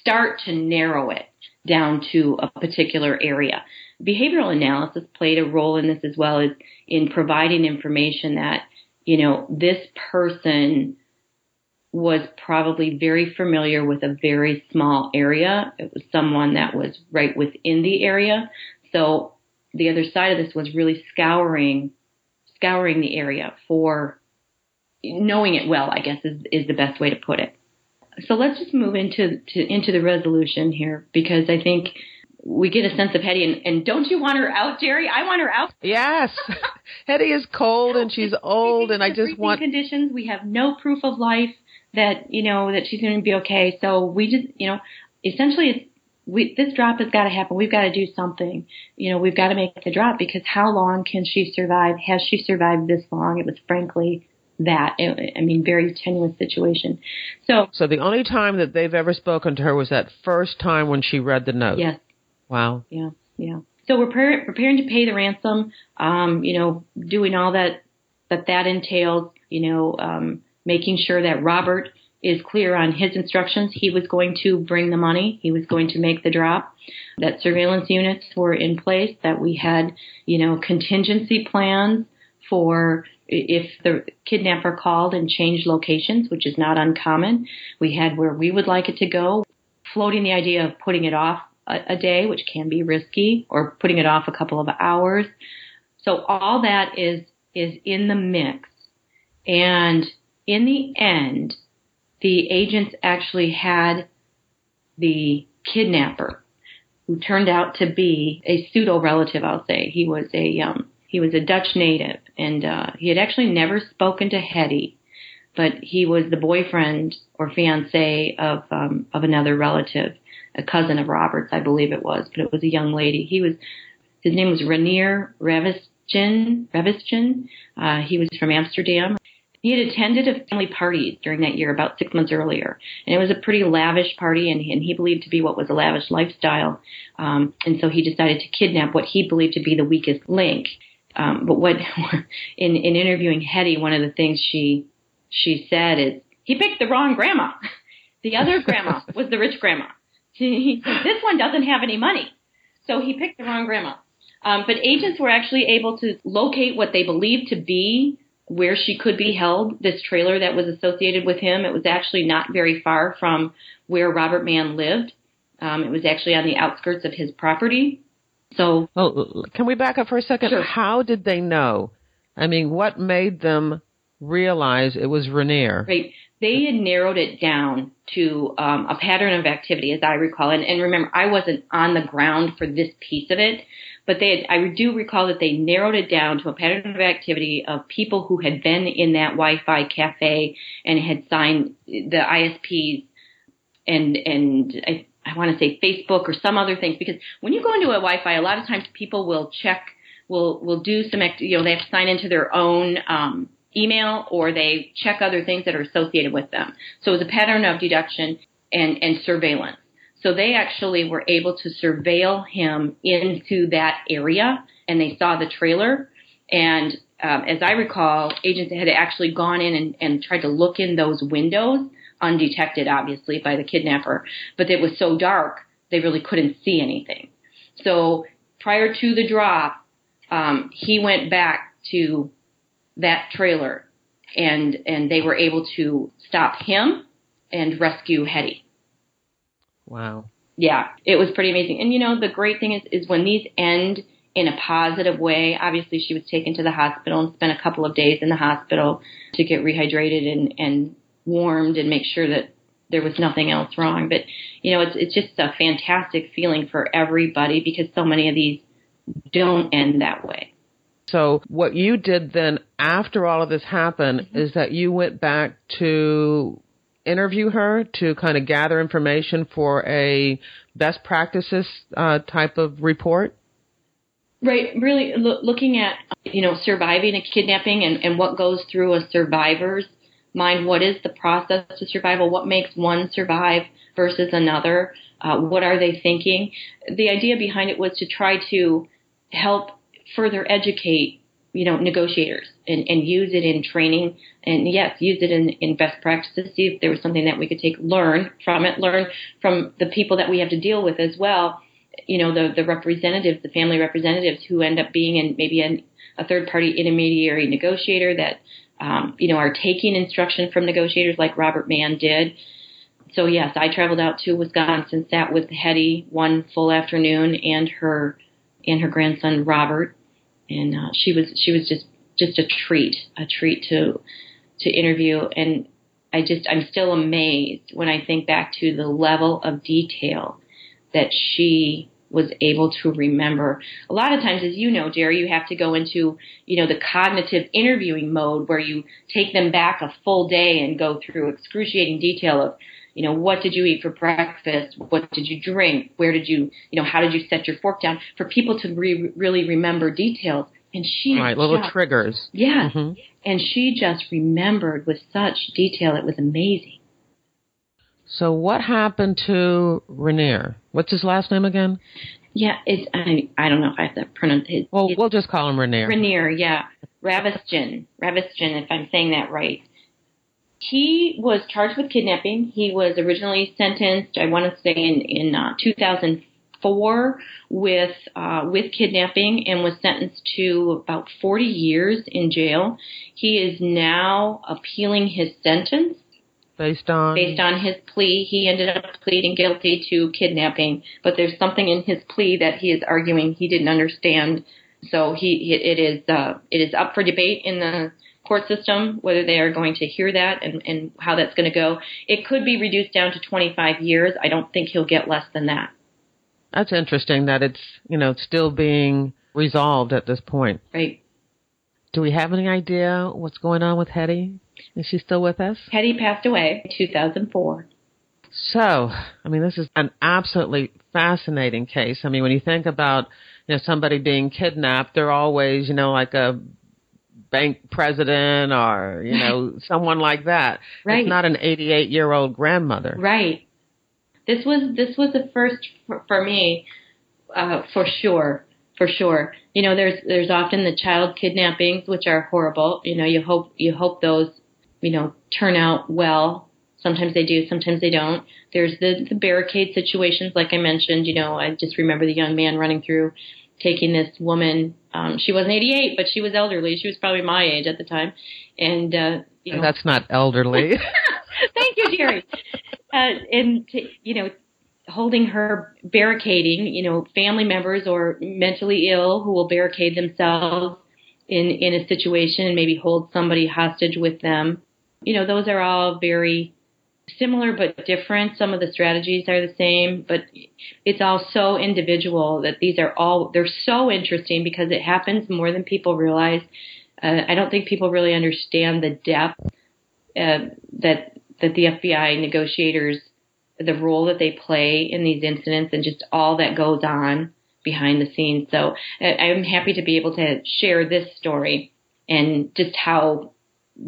start to narrow it down to a particular area. Behavioral analysis played a role in this as well as in providing information that, you know, this person was probably very familiar with a very small area. It was someone that was right within the area. So the other side of this was really scouring, scouring the area for knowing it well, I guess is, is the best way to put it. So let's just move into, to, into the resolution here because I think we get a sense of Hetty, and, and don't you want her out, Jerry? I want her out. Yes, Hetty is cold and she's old, and I just want conditions. We have no proof of life that you know that she's going to be okay. So we just you know essentially it's we this drop has got to happen. We've got to do something. You know, we've got to make the drop because how long can she survive? Has she survived this long? It was frankly that. I mean, very tenuous situation. So, so the only time that they've ever spoken to her was that first time when she read the note. Yes. Wow. Yeah. Yeah. So we're pre- preparing to pay the ransom. Um, you know, doing all that that that entails. You know, um, making sure that Robert is clear on his instructions. He was going to bring the money. He was going to make the drop. That surveillance units were in place. That we had, you know, contingency plans for if the kidnapper called and changed locations, which is not uncommon. We had where we would like it to go, floating the idea of putting it off a, a day, which can be risky, or putting it off a couple of hours. So all that is is in the mix. And in the end, the agents actually had the kidnapper, who turned out to be a pseudo relative. I'll say he was a um, he was a Dutch native, and uh, he had actually never spoken to Hetty, but he was the boyfriend or fiance of um, of another relative, a cousin of Robert's, I believe it was, but it was a young lady. He was his name was Renier Ravistgen. Ravistgen. Uh, he was from Amsterdam. He had attended a family party during that year, about six months earlier, and it was a pretty lavish party, and, and he believed to be what was a lavish lifestyle. Um, and so he decided to kidnap what he believed to be the weakest link. Um, but what in in interviewing Hetty, one of the things she she said is he picked the wrong grandma. The other grandma was the rich grandma. He said this one doesn't have any money, so he picked the wrong grandma. Um, but agents were actually able to locate what they believed to be where she could be held. This trailer that was associated with him, it was actually not very far from where Robert Mann lived. Um, it was actually on the outskirts of his property. So, oh, can we back up for a second? Sure. How did they know? I mean, what made them realize it was Renier? Right. They had narrowed it down to um, a pattern of activity, as I recall. And, and remember, I wasn't on the ground for this piece of it, but they had, I do recall that they narrowed it down to a pattern of activity of people who had been in that Wi-Fi cafe and had signed the ISPs and and I I want to say Facebook or some other things because when you go into a Wi-Fi, a lot of times people will check, will will do some, you know, they have to sign into their own um, email or they check other things that are associated with them. So it was a pattern of deduction and and surveillance. So they actually were able to surveil him into that area and they saw the trailer. And um, as I recall, agents had actually gone in and, and tried to look in those windows, undetected, obviously, by the kidnapper. But it was so dark, they really couldn't see anything. So prior to the drop, um, he went back to that trailer, and and they were able to stop him and rescue Hetty. Wow. Yeah, it was pretty amazing. And you know, the great thing is is when these end in a positive way. Obviously, she was taken to the hospital and spent a couple of days in the hospital to get rehydrated and, and warmed and make sure that there was nothing else wrong. But you know, it's it's just a fantastic feeling for everybody because so many of these don't end that way. So what you did then after all of this happened mm-hmm. is that you went back to interview her to kind of gather information for a best practices uh, type of report? Right, really lo- looking at you know surviving a kidnapping and, and what goes through a survivor's mind. What is the process to survival? What makes one survive versus another? Uh, what are they thinking? The idea behind it was to try to help further educate you know negotiators and, and use it in training and yes use it in, in best practices see if there was something that we could take learn from it learn from the people that we have to deal with as well you know, the, the representatives, the family representatives who end up being in maybe an, a third party intermediary negotiator that, um, you know, are taking instruction from negotiators like Robert Mann did. So yes, I traveled out to Wisconsin, sat with Hetty one full afternoon and her, and her grandson Robert. And, uh, she was, she was just, just a treat, a treat to, to interview. And I just, I'm still amazed when I think back to the level of detail that she was able to remember. A lot of times, as you know, Jerry, you have to go into, you know, the cognitive interviewing mode where you take them back a full day and go through excruciating detail of, you know, what did you eat for breakfast? What did you drink? Where did you, you know, how did you set your fork down? For people to re- really remember details. And she right, little just, triggers. Yeah, mm-hmm. and she just remembered with such detail. It was amazing. So what happened to Raniere? What's his last name again? Yeah, it's I I don't know if I have to pronounce it. Well, we'll just call him Raniere. Raniere, yeah, Ravestjan, Ravestjan, if I'm saying that right. He was charged with kidnapping. He was originally sentenced, I want to say, in in uh, 2004 with uh, with kidnapping and was sentenced to about 40 years in jail. He is now appealing his sentence Based on based on his plea, he ended up pleading guilty to kidnapping. But there's something in his plea that he is arguing he didn't understand. So he it is uh, it is up for debate in the court system whether they are going to hear that and, and how that's going to go. It could be reduced down to 25 years. I don't think he'll get less than that. That's interesting that it's you know still being resolved at this point. Right. Do we have any idea what's going on with Hetty? Is she still with us? Hetty passed away in 2004. So, I mean, this is an absolutely fascinating case. I mean, when you think about, you know, somebody being kidnapped, they're always, you know, like a bank president or, you know, someone like that. Right. It's not an 88 year old grandmother. Right. This was, this was the first for, for me, uh, for sure for sure. You know, there's there's often the child kidnappings, which are horrible. You know, you hope you hope those you know, turn out well. Sometimes they do, sometimes they don't. There's the, the barricade situations, like I mentioned. You know, I just remember the young man running through, taking this woman. Um, she wasn't 88, but she was elderly. She was probably my age at the time, and uh, you know, that's not elderly. Thank you, Jerry. uh, and to, you know, holding her barricading, you know, family members or mentally ill who will barricade themselves in in a situation and maybe hold somebody hostage with them you know, those are all very similar but different. Some of the strategies are the same, but it's all so individual that these are all, they're so interesting because it happens more than people realize. Uh, I don't think people really understand the depth uh, that that the FBI negotiators, the role that they play in these incidents, and just all that goes on behind the scenes. So uh, I'm happy to be able to share this story and just how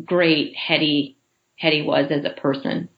great Hetty Hetty was as a person.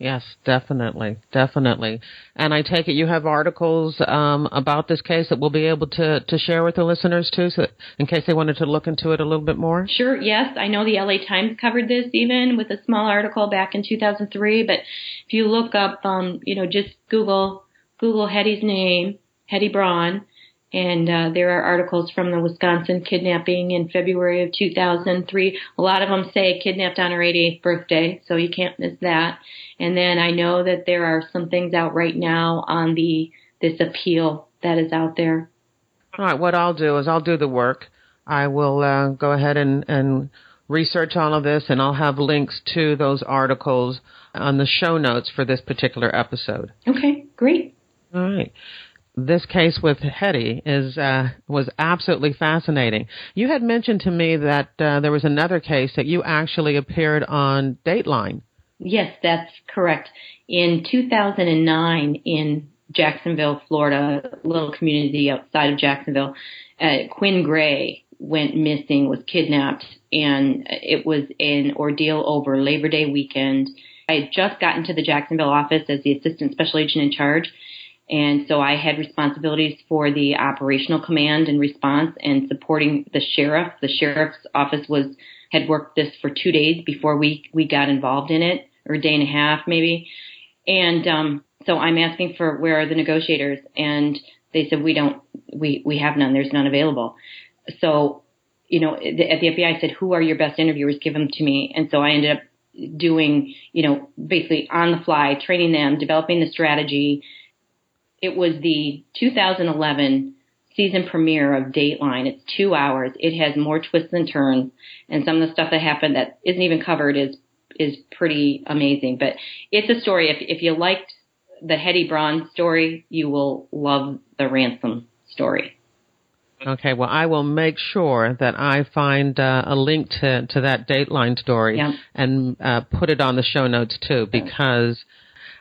Yes, definitely, definitely. And I take it you have articles um, about this case that we'll be able to, to share with the listeners too, so in case they wanted to look into it a little bit more. Sure. Yes, I know the LA Times covered this even with a small article back in 2003. But if you look up, um, you know, just Google Google Hetty's name, Hetty Braun, and uh, there are articles from the Wisconsin kidnapping in February of 2003. A lot of them say kidnapped on her 88th birthday, so you can't miss that. And then I know that there are some things out right now on the this appeal that is out there. All right, what I'll do is I'll do the work. I will uh, go ahead and, and research all of this, and I'll have links to those articles on the show notes for this particular episode. Okay, great. All right this case with Hetty is uh, was absolutely fascinating. You had mentioned to me that uh, there was another case that you actually appeared on Dateline. Yes, that's correct. In 2009, in Jacksonville, Florida, a little community outside of Jacksonville, uh, Quinn Gray went missing, was kidnapped, and it was an ordeal over Labor Day weekend. I had just gotten to the Jacksonville office as the assistant special agent in charge and so I had responsibilities for the operational command and response and supporting the sheriff. The sheriff's office was had worked this for two days before we we got involved in it, or a day and a half maybe. And um, so I'm asking for where are the negotiators, and they said we don't we we have none. There's none available. So you know at the FBI I said who are your best interviewers? Give them to me. And so I ended up doing you know basically on the fly training them, developing the strategy it was the 2011 season premiere of Dateline. It's two hours. It has more twists and turns, and some of the stuff that happened that isn't even covered is is pretty amazing. But it's a story. If if you liked the Hetty Braun story, you will love the ransom story. Okay, well, I will make sure that I find uh, a link to, to that Dateline story yeah. and uh, put it on the show notes too, because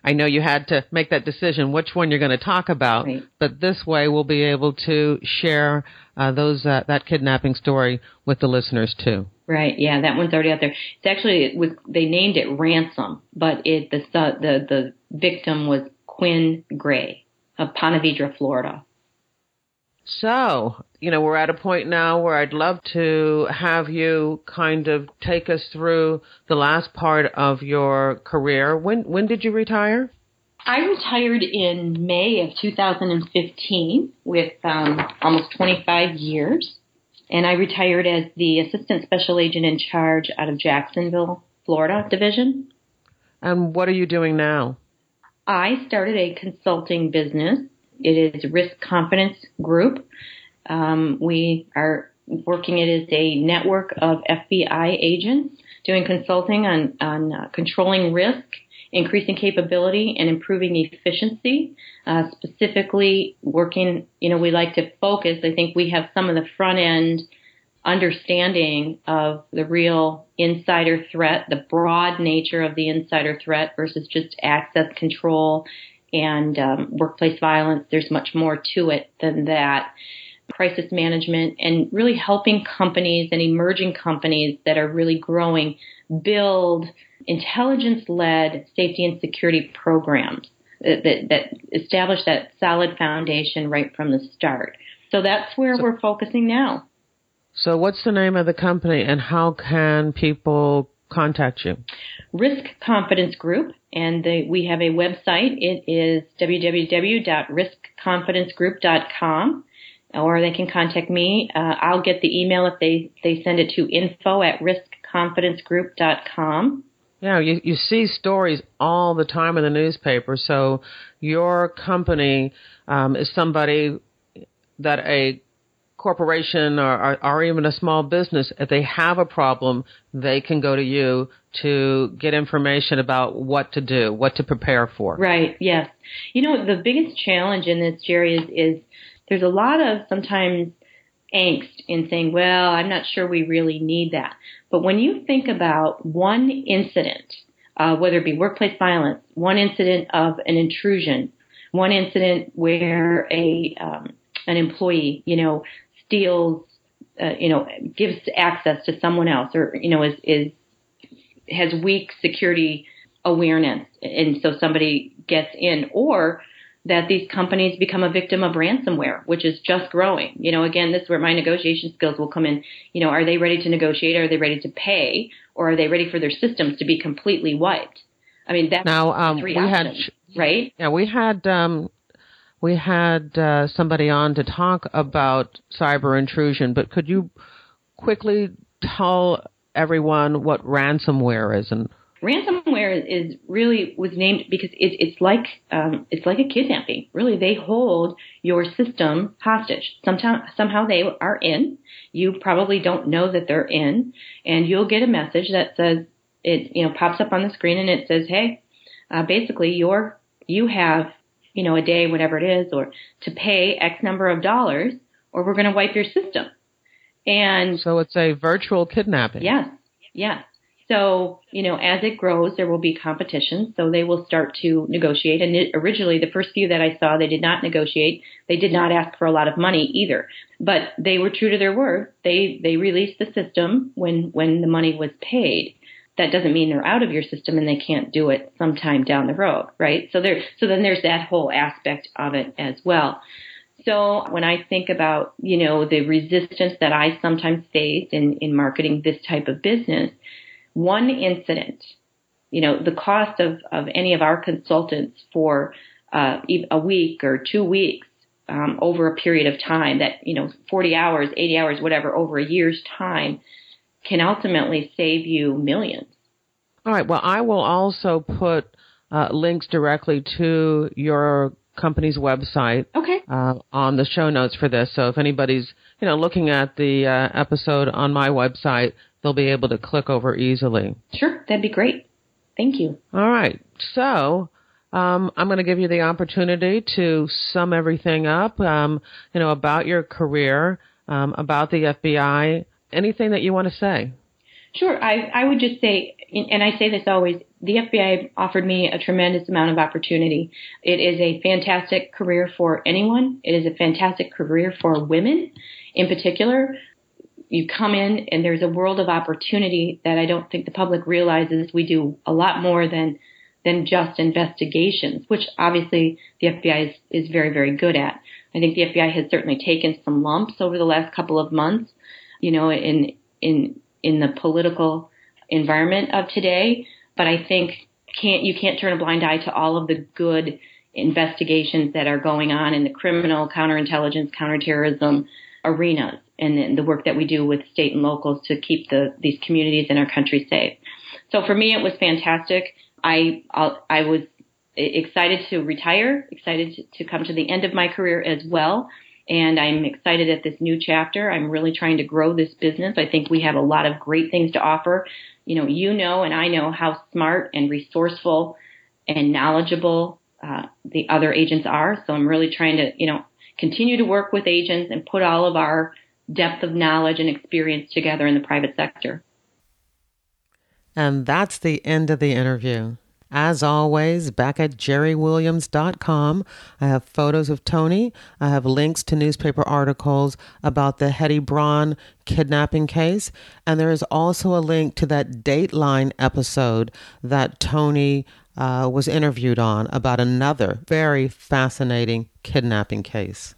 I know you had to make that decision which one you're going to talk about, right. but this way we'll be able to share uh, those uh, that kidnapping story with the listeners too. Right. Yeah, that one's already out there. It's actually it was they named it ransom, but it the the the victim was Quinn Gray of Ponte Vedra, Florida. So, you know, we're at a point now where I'd love to have you kind of take us through the last part of your career. When when did you retire? I retired in May of 2015 with um, almost 25 years, and I retired as the assistant special agent in charge out of Jacksonville, Florida division. And what are you doing now? I started a consulting business it is Risk Confidence Group. Um, we are working it as a network of FBI agents doing consulting on, on uh, controlling risk, increasing capability, and improving efficiency. Uh, specifically, working, you know, we like to focus. I think we have some of the front end understanding of the real insider threat, the broad nature of the insider threat versus just access control and um, workplace violence. There's much more to it than that. Crisis management and really helping companies and emerging companies that are really growing build intelligence led safety and security programs that, that, that establish that solid foundation right from the start. So that's where so, we're focusing now. So, what's the name of the company and how can people contact you? Risk Confidence Group, and the, we have a website. It is www.riskconfidencegroup.com, or they can contact me. Uh, I'll get the email if they, they send it to info at riskconfidencegroup.com. Yeah, you, you see stories all the time in the newspaper. So your company um, is somebody that a corporation or, or, or, even a small business, if they have a problem, they can go to you to get information about what to do, what to prepare for. Right. Yes. You know, the biggest challenge in this, Jerry, is, is there's a lot of sometimes angst in saying, well, I'm not sure we really need that. But when you think about one incident, uh, whether it be workplace violence, one incident of an intrusion, one incident where a um, an employee, you know, steals, uh, you know, gives access to someone else, or you know, is is has weak security awareness. And so somebody gets in or that these companies become a victim of ransomware, which is just growing. You know, again, this is where my negotiation skills will come in. You know, are they ready to negotiate? Are they ready to pay? Or are they ready for their systems to be completely wiped? I mean, that's now um, three we options, had right? Yeah, we had um, we had uh, somebody on to talk about cyber intrusion, but could you quickly tell everyone what ransomware is and ransomware is really was named because it's it's like um, it's like a kidnapping. Really, they hold your system hostage. Sometime somehow they are in. You probably don't know that they're in, and you'll get a message that says it you know pops up on the screen and it says, hey, uh, basically you're you have you know a day whatever it is or to pay X number of dollars or we're going to wipe your system. And so it's a virtual kidnapping. Yes, yes. So, you know, as it grows, there will be competition. So they will start to negotiate. And it, originally, the first few that I saw, they did not negotiate. They did not ask for a lot of money either. But they were true to their word. They they released the system when when the money was paid. That doesn't mean they're out of your system and they can't do it sometime down the road, right? So there so then there's that whole aspect of it as well. So when I think about, you know, the resistance that I sometimes face in, in marketing this type of business, one incident, you know, the cost of, of any of our consultants for uh, a week or two weeks um, over a period of time that, you know, 40 hours, 80 hours, whatever, over a year's time can ultimately save you millions. All right. Well, I will also put uh, links directly to your company's website okay. uh, on the show notes for this. So if anybody's you know looking at the uh, episode on my website, they'll be able to click over easily. Sure, that'd be great. Thank you. All right. So um, I'm going to give you the opportunity to sum everything up. Um, you know about your career, um, about the FBI. Anything that you want to say? Sure. I, I would just say, and I say this always, the FBI offered me a tremendous amount of opportunity. It is a fantastic career for anyone. It is a fantastic career for women in particular. You come in and there's a world of opportunity that I don't think the public realizes. We do a lot more than than just investigations, which obviously the FBI is, is very, very good at. I think the FBI has certainly taken some lumps over the last couple of months, you know, in in in the political environment of today. But I think can't you can't turn a blind eye to all of the good investigations that are going on in the criminal, counterintelligence, counterterrorism arenas, and the work that we do with state and locals to keep the these communities in our country safe. So for me, it was fantastic. I I was excited to retire, excited to, to come to the end of my career as well and I'm excited at this new chapter. I'm really trying to grow this business. I think we have a lot of great things to offer. You know, you know, and I know how smart and resourceful and knowledgeable uh, the other agents are. So I'm really trying to, you know, continue to work with agents and put all of our depth of knowledge and experience together in the private sector. And that's the end of the interview. As always, back at jerrywilliams.com, I have photos of Toni. I have links to newspaper articles about the Hetty Braun kidnapping case. And there is also a link to that Dateline episode that Toni uh, was interviewed on about another very fascinating kidnapping case.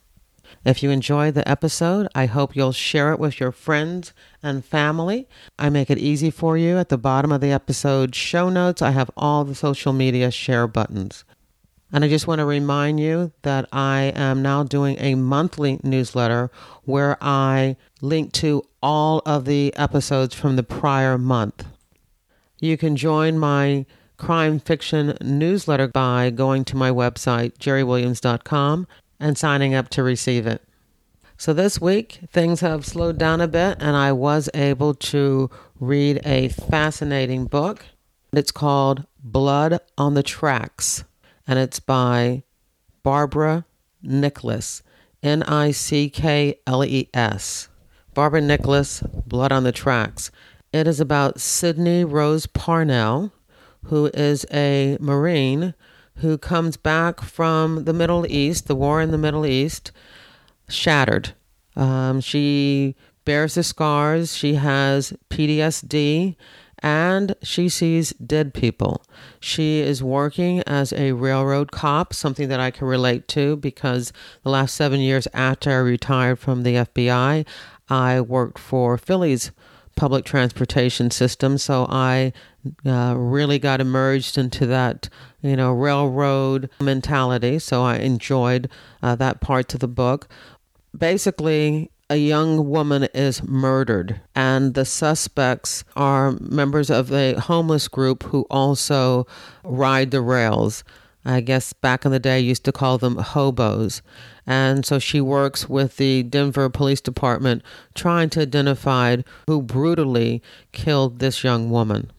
If you enjoyed the episode, I hope you'll share it with your friends and family. I make it easy for you. At the bottom of the episode show notes, I have all the social media share buttons. And I just want to remind you that I am now doing a monthly newsletter where I link to all of the episodes from the prior month. You can join my crime fiction newsletter by going to my website, jerrywilliams.com, and signing up to receive it. So this week, things have slowed down a bit, and I was able to read a fascinating book. It's called Blood on the Tracks, and it's by Barbara Nickless, N I C K L E S. Barbara Nickles, Blood on the Tracks. It is about Sydney Rose Parnell, who is a Marine who comes back from the Middle East, the war in the Middle East, shattered. Um, she bears the scars. She has PTSD, and she sees dead people. She is working as a railroad cop, something that I can relate to because the last seven years after I retired from the FBI, I worked for Philly's public transportation system. So I uh, really got immersed into that, you know, railroad mentality. So I enjoyed uh, that part to the book. Basically, a young woman is murdered, and the suspects are members of a homeless group who also ride the rails. I guess back in the day, used to call them hobos. And so she works with the Denver Police Department trying to identify who brutally killed this young woman.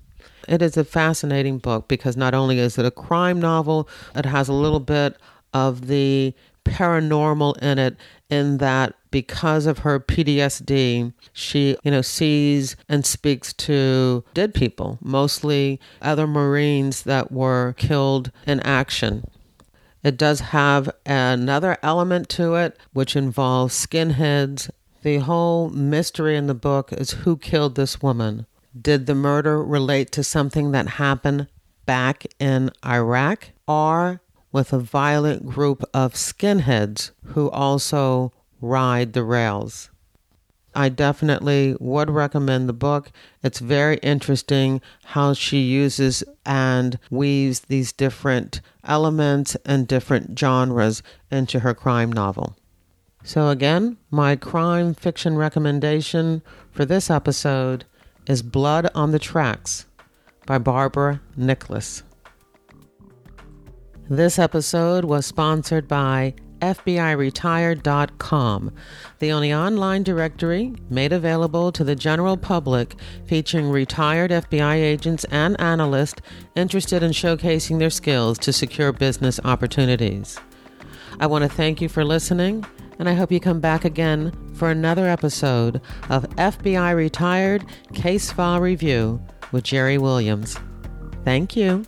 It is a fascinating book because not only is it a crime novel, it has a little bit of the paranormal in it in that because of her PTSD, she, you know, sees and speaks to dead people, mostly other Marines that were killed in action. It does have another element to it, which involves skinheads. The whole mystery in the book is who killed this woman. Did the murder relate to something that happened back in Iraq or with a violent group of skinheads who also ride the rails. I definitely would recommend the book. It's very interesting how she uses and weaves these different elements and different genres into her crime novel. So, again, my crime fiction recommendation for this episode is Blood on the Tracks by Barbara Nicholas. This episode was sponsored by FBIRetired.com, the only online directory made available to the general public featuring retired FBI agents and analysts interested in showcasing their skills to secure business opportunities. I want to thank you for listening, and I hope you come back again for another episode of FBI Retired Case File Review with Jerry Williams. Thank you.